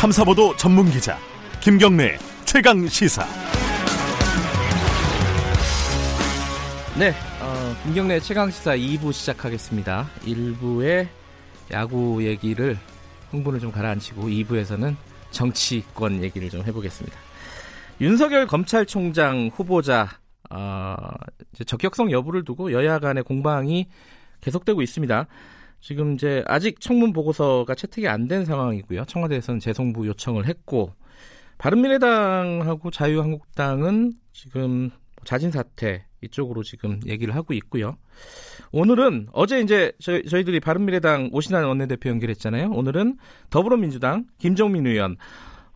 탐사보도 전문 기자 김경래 최강 시사. 네, 어, 김경래 최강 시사 2부 시작하겠습니다. 1부에 야구 얘기를 흥분을 좀 가라앉히고 2부에서는 정치권 얘기를 좀 해보겠습니다. 윤석열 검찰총장 후보자 어, 적격성 여부를 두고 여야 간의 공방이 계속되고 있습니다. 지금 이제 아직 청문 보고서가 채택이 안 된 상황이고요. 청와대에서는 재송부 요청을 했고 바른미래당하고 자유한국당은 지금 자진 사퇴 이쪽으로 지금 얘기를 하고 있고요. 오늘은 어제 이제 저희, 저희들이 바른미래당 오신환 원내대표 연결했잖아요. 오늘은 더불어민주당 김정민 의원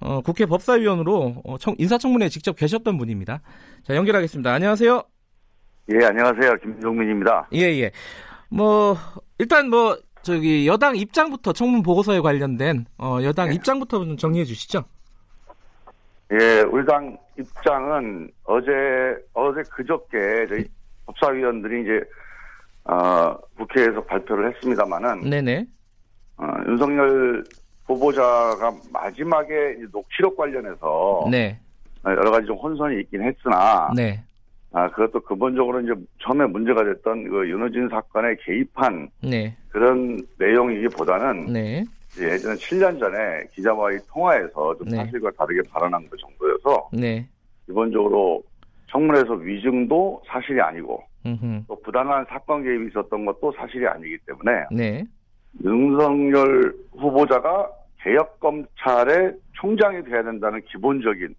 어, 국회 법사위원으로 어, 청, 인사청문회에 직접 계셨던 분입니다. 자 연결하겠습니다. 안녕하세요. 예, 안녕하세요. 김종민입니다. 예, 예. 뭐 일단 뭐 저기 여당 입장부터 청문 보고서에 관련된 어, 여당 네. 입장부터 좀 정리해 주시죠. 예, 우리 당 입장은 어제 어제 그저께 저희 법사위원들이 이제 어, 국회에서 발표를 했습니다마는 네네. 어, 윤석열 후보자가 마지막에 녹취록 관련해서 네. 여러 가지 좀 혼선이 있긴 했으나 네. 아, 그것도 근본적으로 이제 처음에 문제가 됐던 그 윤호진 사건에 개입한 네. 그런 내용이기보다는 네. 예전에 7년 전에 기자와의 통화에서 좀 네. 사실과 다르게 발언한 것 정도여서 네. 기본적으로 청문회에서 위증도 사실이 아니고 음흠. 또 부당한 사건 개입이 있었던 것도 사실이 아니기 때문에 네. 윤석열 후보자가 개혁 검찰의 총장이 돼야 된다는 기본적인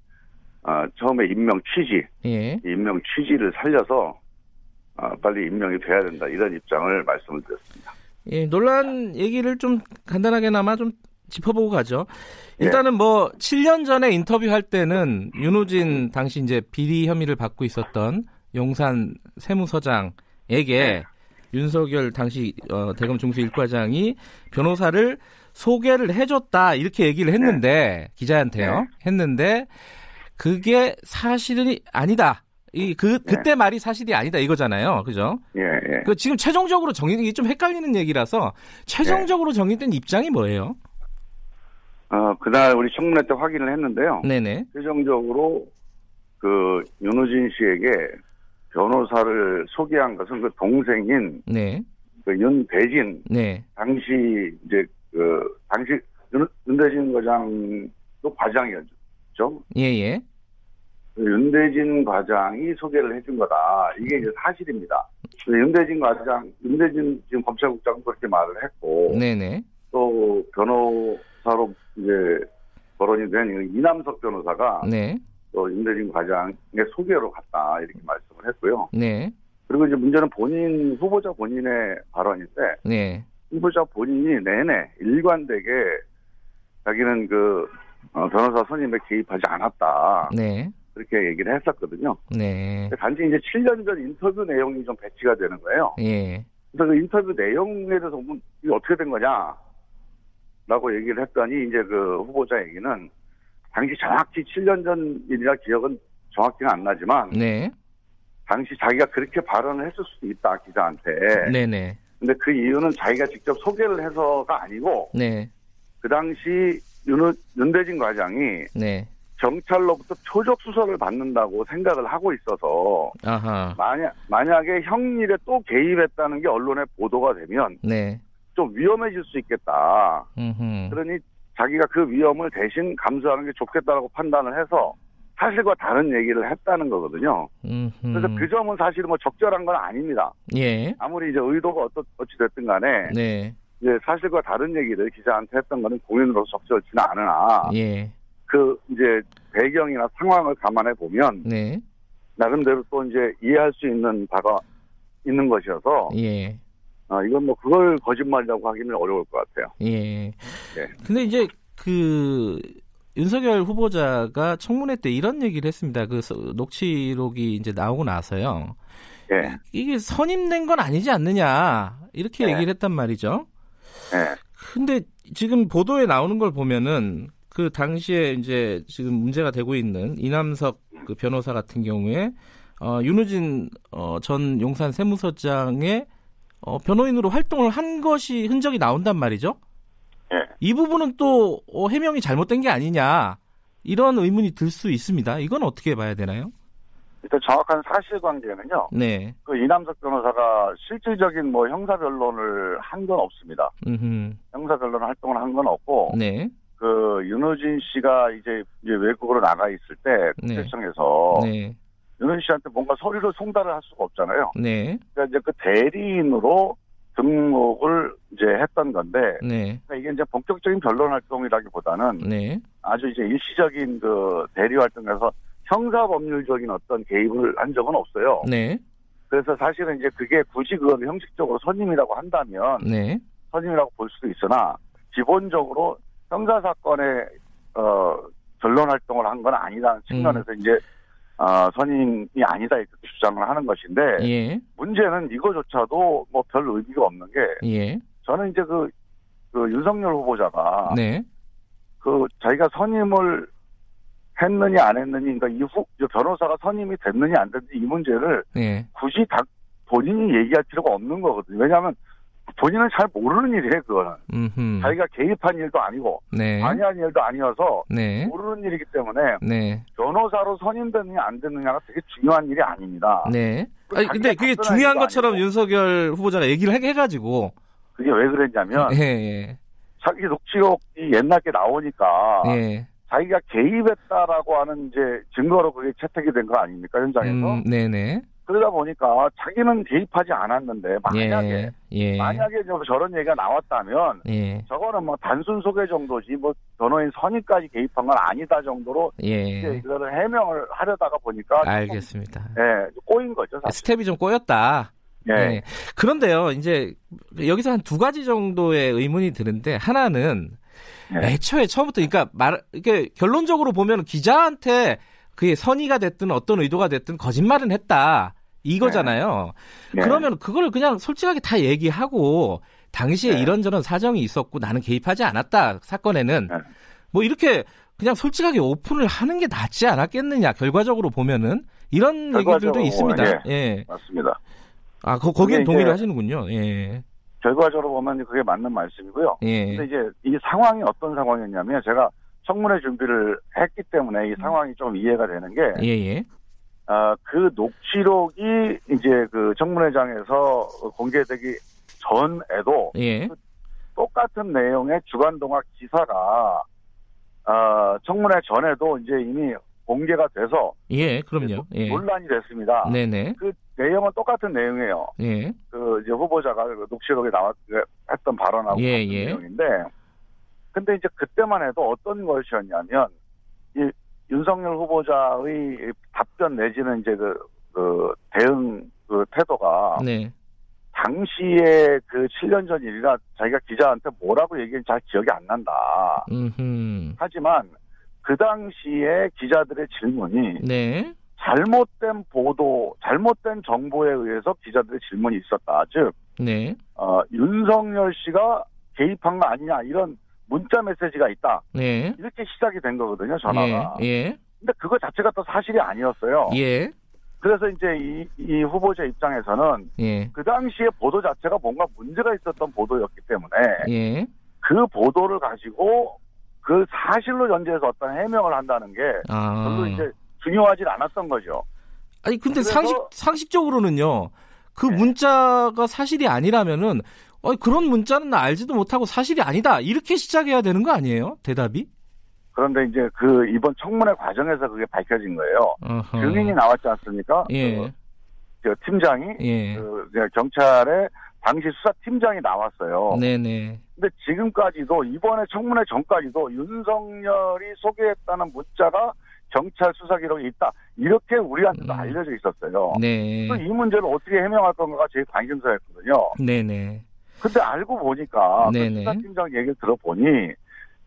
어, 처음에 임명 취지, 예. 임명 취지를 살려서 어, 빨리 임명이 돼야 된다 이런 입장을 말씀을 드렸습니다. 예, 논란 얘기를 좀 간단하게나마 좀 짚어보고 가죠. 일단은 뭐 7년 전에 인터뷰할 때는 윤호진 당시 이제 비리 혐의를 받고 있었던 용산 세무서장에게 윤석열 당시 어, 대검 중수 1과장이 변호사를 소개를 해줬다 이렇게 얘기를 했는데 기자한테요 네. 했는데 그게 사실은 아니다. 이 그 그때 말이 사실이 아니다 이거잖아요, 그죠? 예, 예. 그 지금 최종적으로 정리된 게 좀 헷갈리는 얘기라서 최종적으로 정리된 입장이 뭐예요? 어, 그날 우리 청문회 때 확인을 했는데요. 네네. 최종적으로 그 윤호진 씨에게 변호사를 소개한 것은 그 동생인 네. 그 윤대진 네. 당시 이제 그 당시 윤, 윤대진 과장도 과장이었죠. 예예. 그 윤대진 과장이 소개를 해준 거다. 이게 이제 사실입니다. 윤대진 과장, 윤대진 지금 검찰국장은 그렇게 말을 했고 네네. 또 변호사로 이제 거론이 된 이남석 변호사가 네. 또 윤대진 과장의 소개로 갔다 이렇게 말씀을 했고요. 네. 그리고 이제 문제는 본인 후보자 본인의 발언인데 네. 후보자 본인이 내내 일관되게 자기는 그 어, 변호사 선임에 개입하지 않았다 네. 그렇게 얘기를 했었거든요. 네. 단지 이제 7년 전 인터뷰 내용이 좀 배치가 되는 거예요. 예. 그래서 그 인터뷰 내용에 대해서 보면 이게 어떻게 된 거냐? 라고 얘기를 했더니 이제 그 후보자 얘기는 당시 정확히 7년 전 일이라 기억은 정확히는 안 나지만 네. 당시 자기가 그렇게 발언을 했을 수도 있다 기자한테. 네네. 근데 그 이유는 자기가 직접 소개를 해서가 아니고 네. 그 당시 윤, 윤대진 과장이 네. 경찰로부터 표적 수사를 받는다고 생각을 하고 있어서 아하. 만약 만약에 형일에 또 개입했다는 게 언론에 보도가 되면 네. 좀 위험해질 수 있겠다. 음흠. 그러니 자기가 그 위험을 대신 감수하는 게 좋겠다라고 판단을 해서 사실과 다른 얘기를 했다는 거거든요. 음흠. 그래서 그 점은 사실 뭐 적절한 건 아닙니다. 예. 아무리 이제 의도가 어떠, 어찌 됐든 간에 네. 이제 사실과 다른 얘기를 기자한테 했던 거는 공연으로서 적절치는 않으나 예. 그 이제 배경이나 상황을 감안해 보면 네. 나름대로 또 이제 이해할 수 있는 바가 있는 것이어서 예. 어, 이건 뭐 그걸 거짓말이라고 하기는 어려울 것 같아요. 예. 네. 근데 이제 그 윤석열 후보자가 청문회 때 이런 얘기를 했습니다. 그 서- 녹취록이 이제 나오고 나서요. 예, 이게 선임된 건 아니지 않느냐 이렇게 네. 얘기를 했단 말이죠. 예, 근데 지금 보도에 나오는 걸 보면은 그 당시에 이제 지금 문제가 되고 있는 이남석 그 변호사 같은 경우에 어, 윤우진 어, 전 용산 세무서장의 어, 변호인으로 활동을 한 것이 흔적이 나온단 말이죠. 예. 이 부분은 또 어, 해명이 잘못된 게 아니냐 이런 의문이 들 수 있습니다. 이건 어떻게 봐야 되나요? 일단 정확한 사실관계는요. 네. 그 이남석 변호사가 실질적인 뭐 형사 변론을 한 건 없습니다. 음흠. 형사 변론 활동을 한 건 없고 네. 그 윤호진 씨가 이제 이제 외국으로 나가 있을 때 네. 국세청에서 네. 윤호진 씨한테 뭔가 서류를 송달을 할 수가 없잖아요. 네. 그러니까 이제 그 대리인으로 등록을 이제 했던 건데 네. 그러니까 이게 이제 본격적인 변론 활동이라기보다는 네. 아주 이제 일시적인 그 대리 활동에서 형사 법률적인 어떤 개입을 한 적은 없어요. 네. 그래서 사실은 이제 그게 굳이 그걸 형식적으로 선임이라고 한다면 네. 선임이라고 볼 수도 있으나 기본적으로 형사 사건의 어 변론 활동을 한 건 아니다는 측면에서 음. 이제 어, 선임이 아니다 이렇게 주장을 하는 것인데 예. 문제는 이거조차도 뭐 별 의미가 없는 게 예. 저는 이제 그, 그 윤석열 후보자가 네. 그 자기가 선임을 했느냐 안 했느냐 그러니까 이후 이 변호사가 선임이 됐느냐 안 됐느냐 이 문제를 네. 굳이 다 본인이 얘기할 필요가 없는 거거든요. 왜냐하면 본인은 잘 모르는 일이에요, 그거는. 음흠. 자기가 개입한 일도 아니고, 네. 관여한 일도 아니어서, 네. 모르는 일이기 때문에, 네. 변호사로 선임됐느냐, 안 됐느냐가 되게 중요한 일이 아닙니다. 네. 그 아니, 근데 그게 중요한 것처럼 아니고. 윤석열 후보자가 얘기를 해- 해가지고. 그게 왜 그랬냐면, 예, 예. 자기 녹취록이 옛날 게 나오니까, 예. 자기가 개입했다라고 하는 이제 증거로 그게 채택이 된 거 아닙니까, 현장에서? 음, 네네. 그러다 보니까 자기는 개입하지 않았는데, 만약에, 예. 예. 만약에 저- 저런 얘기가 나왔다면, 예. 저거는 뭐 단순 소개 정도지 뭐 변호인 선임까지 개입한 건 아니다 정도로 이제 예. 이거를 해명을 하려다가 보니까 알겠습니다. 예 꼬인 거죠 사실. 스텝이 좀 꼬였다. 예. 네. 그런데요, 이제 여기서 한 두 가지 정도의 의문이 드는데 하나는 네. 애초에 처음부터 그러니까 말 이게 결론적으로 보면 기자한테 그게 선의가 됐든 어떤 의도가 됐든 거짓말은 했다 이거잖아요. 네. 그러면 그걸 그냥 솔직하게 다 얘기하고 당시에 네. 이런저런 사정이 있었고 나는 개입하지 않았다 사건에는 네. 뭐 이렇게 그냥 솔직하게 오픈을 하는 게 낫지 않았겠느냐 결과적으로 보면은 이런 결과적으로, 얘기들도 있습니다. 예. 예. 맞습니다. 아, 거, 그게 동의를 하시는군요. 예. 결과적으로 보면 그게 맞는 말씀이고요. 예. 근데 이제 이 상황이 어떤 상황이었냐면 제가 청문회 준비를 했기 때문에 이 상황이 좀 이해가 되는 게 예, 예. 아, 그 녹취록이 이제 그 청문회장에서 공개되기 전에도 예. 똑같은 내용의 주간동화 기사가 아, 청문회 전에도 이제 이미 공개가 돼서 예, 그럼요. 예. 논란이 됐습니다. 네네. 그 내용은 똑같은 내용이에요. 예. 그 이제 후보자가 그 녹취록에 나왔 했던 발언하고 예, 같은 예. 내용인데, 근데 이제 그때만 해도 어떤 것이었냐면 이 윤석열 후보자의 답변 내지는 이제 그, 그 대응 그 태도가 네. 당시에 그 7년 전 일이라 자기가 기자한테 뭐라고 얘기했는지 잘 기억이 안 난다. 음. 하지만 그 당시에 기자들의 질문이 네. 잘못된 보도, 잘못된 정보에 의해서 기자들의 질문이 있었다. 즉, 네. 어, 윤석열 씨가 개입한 거 아니냐 이런 문자 메시지가 있다. 네. 이렇게 시작이 된 거거든요, 전화가. 예. 예. 근데 그거 자체가 또 사실이 아니었어요. 예. 그래서 이제 이, 이 후보자 입장에서는 예. 그 당시에 보도 자체가 뭔가 문제가 있었던 보도였기 때문에 예. 그 보도를 가지고 그 사실로 연재해서 어떤 해명을 한다는 게 아. 별로 이제 중요하진 않았던 거죠. 아니 근데 그래서- 상식 상식적으로는요. 그 네. 문자가 사실이 아니라면은 어 그런 문자는 나 알지도 못하고 사실이 아니다. 이렇게 시작해야 되는 거 아니에요? 대답이? 그런데 이제 그 이번 청문회 과정에서 그게 밝혀진 거예요. 어허. 증인이 나왔지 않습니까? 예. 그, 저 팀장이 예. 그 경찰의 당시 수사 팀장이 나왔어요. 네, 네. 근데 지금까지도 이번에 청문회 전까지도 윤석열이 소개했다는 문자가 경찰 수사 기록에 있다. 이렇게 우리한테도 음. 알려져 있었어요. 네. 이 문제를 어떻게 해명할 건가가 제일 관심사였거든요. 네, 네. 근데 알고 보니까 그 네네. 수사팀장 얘기를 들어보니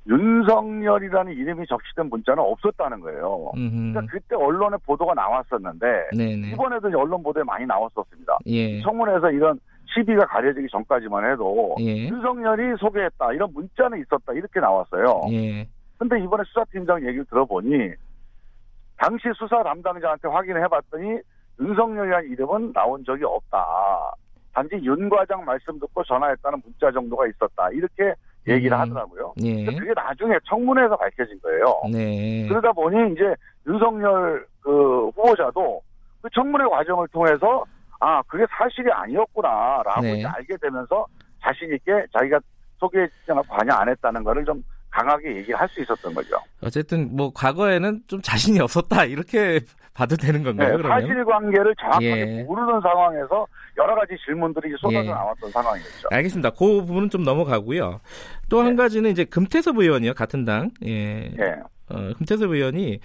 윤석열이라는 이름이 적시된 문자는 없었다는 거예요. 음. 그러니까 그때 언론에 보도가 나왔었는데 네, 네. 이번에도 언론 보도에 많이 나왔었습니다. 예. 청문회에서 이런 시비가 가려지기 전까지만 해도 예. 윤석열이 소개했다 이런 문자는 있었다 이렇게 나왔어요. 예. 근데 이번에 수사팀장 얘기를 들어보니 당시 수사 담당자한테 확인을 해봤더니 윤석열이라는 이름은 나온 적이 없다. 단지 윤 과장 말씀 듣고 전화했다는 문자 정도가 있었다. 이렇게 얘기를 음. 하더라고요. 예. 근데 그게 나중에 청문회에서 밝혀진 거예요. 네. 그러다 보니 이제 윤석열 그 후보자도 그 청문회 과정을 통해서 아 그게 사실이 아니었구나라고 네. 알게 되면서 자신 있게 자기가 소개했거나 관여 안 했다는 거를 좀 강하게 얘기할 수 있었던 거죠. 어쨌든 뭐 과거에는 좀 자신이 없었다 이렇게 봐도 되는 건가요? 네, 그러면? 사실관계를 정확하게 예. 모르는 상황에서 여러 가지 질문들이 쏟아져 예. 나왔던 상황이었죠. 알겠습니다. 그 부분은 좀 넘어가고요. 또한 네. 가지는 이제 금태섭 의원이요, 같은 당. 예. 예. 어, 금태섭 의원이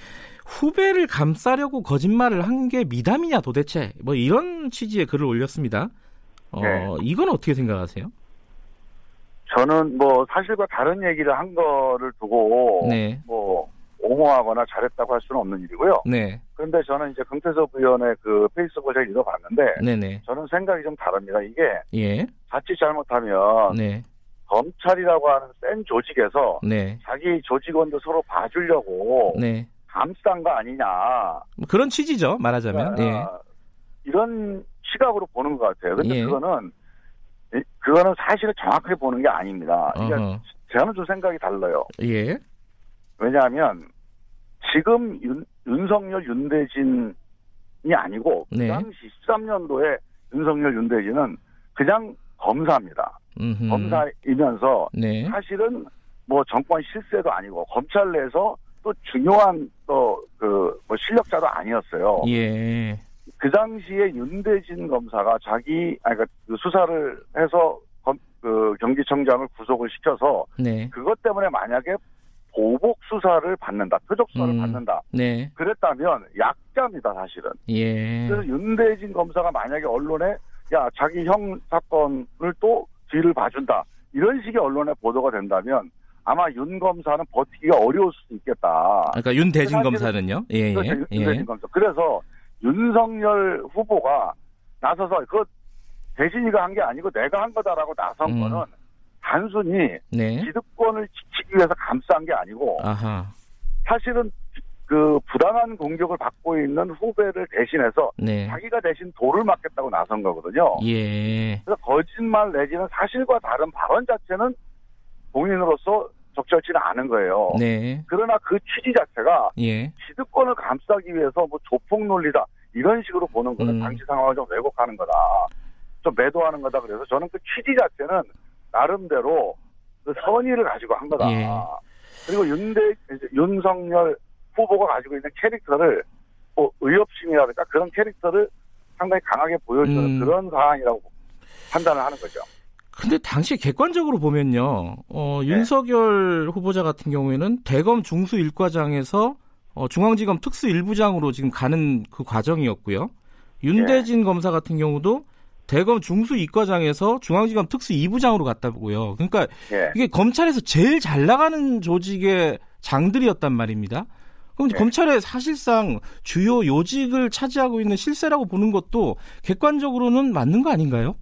후배를 감싸려고 거짓말을 한 게 미담이냐 도대체 뭐 이런 취지의 글을 올렸습니다. 어, 네. 이건 어떻게 생각하세요? 저는 뭐 사실과 다른 얘기를 한 거를 두고 네. 뭐 옹호하거나 잘했다고 할 수는 없는 일이고요. 네. 그런데 저는 이제 금태섭 의원의 그 페이스북을 제가 읽어봤는데 네네. 저는 생각이 좀 다릅니다. 이게 예. 자칫 잘못하면 네. 검찰이라고 하는 센 조직에서 네. 자기 조직원들 서로 봐주려고 네. 감싼 거 아니냐 뭐 그런 취지죠, 말하자면. 예. 아, 이런 시각으로 보는 것 같아요. 근데 예. 그거는 이- 그거는 사실을 정확하게 보는 게 아닙니다. 그러니까. 저는 좀 생각이 달라요. 예. 왜냐하면 지금 윤, 윤석열 윤대진이 아니고 그 네. 당시 13년도에 윤석열 윤대진은 그냥 검사입니다. 음흠. 검사이면서 네. 사실은 뭐 정권 실세도 아니고 검찰 내에서 또 중요한 또 그 뭐 실력자도 아니었어요. 예. 그 당시에 윤대진 검사가 자기 아니 그러니까 그 수사를 해서 검, 그 경기청장을 구속을 시켜서 네. 그것 때문에 만약에 보복 수사를 받는다, 표적 수사를 음. 받는다. 네. 그랬다면 약자입니다, 사실은. 예. 그래서 윤대진 검사가 만약에 언론에 야 자기 형 사건을 또 뒤를 봐준다 이런 식의 언론에 보도가 된다면 아마 윤 검사는 버티기가 어려울 수도 있겠다. 그러니까 윤대진 사실은- 검사는요? 예. 그렇죠, 예. 윤대진 예. 검사. 그래서 윤석열 후보가 나서서 그 대진이가 한 게 아니고 내가 한 거다라고 나선 음. 거는 단순히 네. 기득권을 지키기 위해서 감싼 게 아니고 아하. 사실은 그 부당한 공격을 받고 있는 후배를 대신해서 네. 자기가 대신 돌을 맞겠다고 나선 거거든요. 예. 그래서 거짓말 내지는 사실과 다른 발언 자체는 공인으로서 적절치는 않은 거예요. 네. 그러나 그 취지 자체가 예. 기득권을 감싸기 위해서 뭐 조폭 논리다 이런 식으로 보는 거는 음. 당시 상황을 좀 왜곡하는 거다. 좀 매도하는 거다. 그래서 저는 그 취지 자체는 나름대로 그 선의를 가지고 한 거다. 예. 그리고 윤대 윤석열 후보가 가지고 있는 캐릭터를 뭐 의협심이라든가 그런 캐릭터를 상당히 강하게 보여주는 음. 그런 사안이라고 판단을 하는 거죠. 근데 당시 객관적으로 보면요, 어, 네. 윤석열 후보자 같은 경우에는 대검 중수 1과장에서 어, 중앙지검 특수 1부장으로 지금 가는 그 과정이었고요. 윤대진 네. 검사 같은 경우도 대검 중수 2과장에서 중앙지검 특수 2부장으로 갔다고요. 그러니까 예. 이게 검찰에서 제일 잘 나가는 조직의 장들이었단 말입니다. 그럼 네. 검찰의 사실상 주요 요직을 차지하고 있는 실세라고 보는 것도 객관적으로는 맞는 거 아닌가요?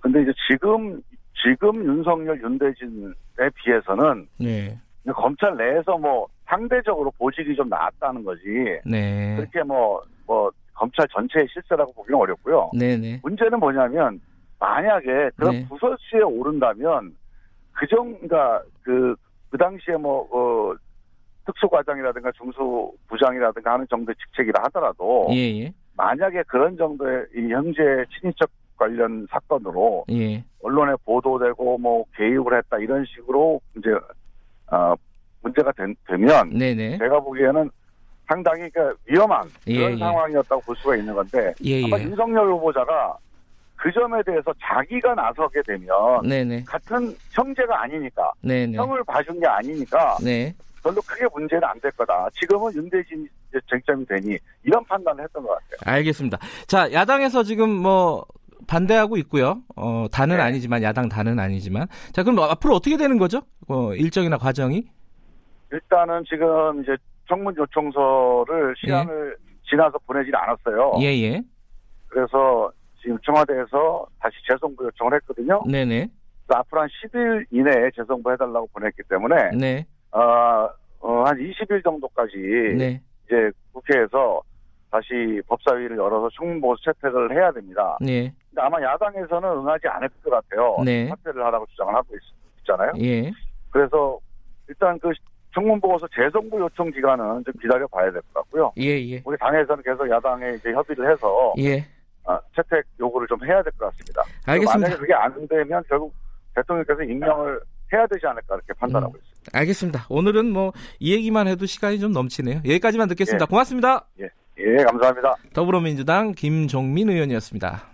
근데 이제 지금 지금 윤석열 윤대진에 비해서는 네. 검찰 내에서 뭐 상대적으로 보직이 좀 나았다는 거지. 네. 그렇게 뭐, 뭐, 검찰 전체의 실세라고 보기는 어렵고요. 네네. 문제는 뭐냐면, 만약에 그런 네. 부서시에 오른다면, 그 정, 그니까, 그, 그 당시에 뭐, 어, 특수과장이라든가 중수부장이라든가 하는 정도의 직책이라 하더라도, 예, 예. 만약에 그런 정도의 이 형제 친인척 관련 사건으로 예. 언론에 보도되고 뭐 개입을 했다 이런 식으로 이제, 어, 문제가 된- 되면, 네네. 제가 보기에는 상당히 그 위험한 예, 그런 예. 상황이었다고 볼 수가 있는 건데 예, 아마 예. 윤석열 후보자가 그 점에 대해서 자기가 나서게 되면 네네. 같은 형제가 아니니까 네네. 형을 봐준 게 아니니까 네. 별로 크게 문제는 안 될 거다. 지금은 윤대진 쟁점이 되니 이런 판단을 했던 것 같아요. 알겠습니다. 자, 야당에서 지금 뭐, 반대하고 있고요. 어, 단은 네. 아니지만, 야당 단은 아니지만. 자, 그럼 앞으로 어떻게 되는 거죠? 어, 일정이나 과정이? 일단은 지금 이제 청문 요청서를 시한을 지나서 보내질 않았어요. 예, 예. 그래서 지금 청와대에서 다시 재송부 요청을 했거든요. 네네. 앞으로 한 10일 이내에 재송부 해달라고 보냈기 때문에 네. 어, 어, 한 20일 정도까지 네. 이제 국회에서 다시 법사위를 열어서 청문보수 채택을 해야 됩니다. 네. 근데 아마 야당에서는 응하지 않을 것 같아요. 네. 사퇴를 하라고 주장을 하고 있, 잖아요 예. 그래서 일단 그 청문 보고서 재송부 요청 기간은 좀 기다려 봐야 될 것 같고요. 예, 예. 우리 당에서는 계속 야당에 이제 협의를 해서 예. 아, 채택 요구를 좀 해야 될 것 같습니다. 알겠습니다. 만약에 그게 안 되면 결국 대통령께서 임명을 해야 되지 않을까 이렇게 판단하고 음. 있습니다. 알겠습니다. 오늘은 뭐 이 얘기만 해도 시간이 좀 넘치네요. 여기까지만 듣겠습니다. 예. 고맙습니다. 예, 감사합니다. 더불어민주당 김종민 의원이었습니다.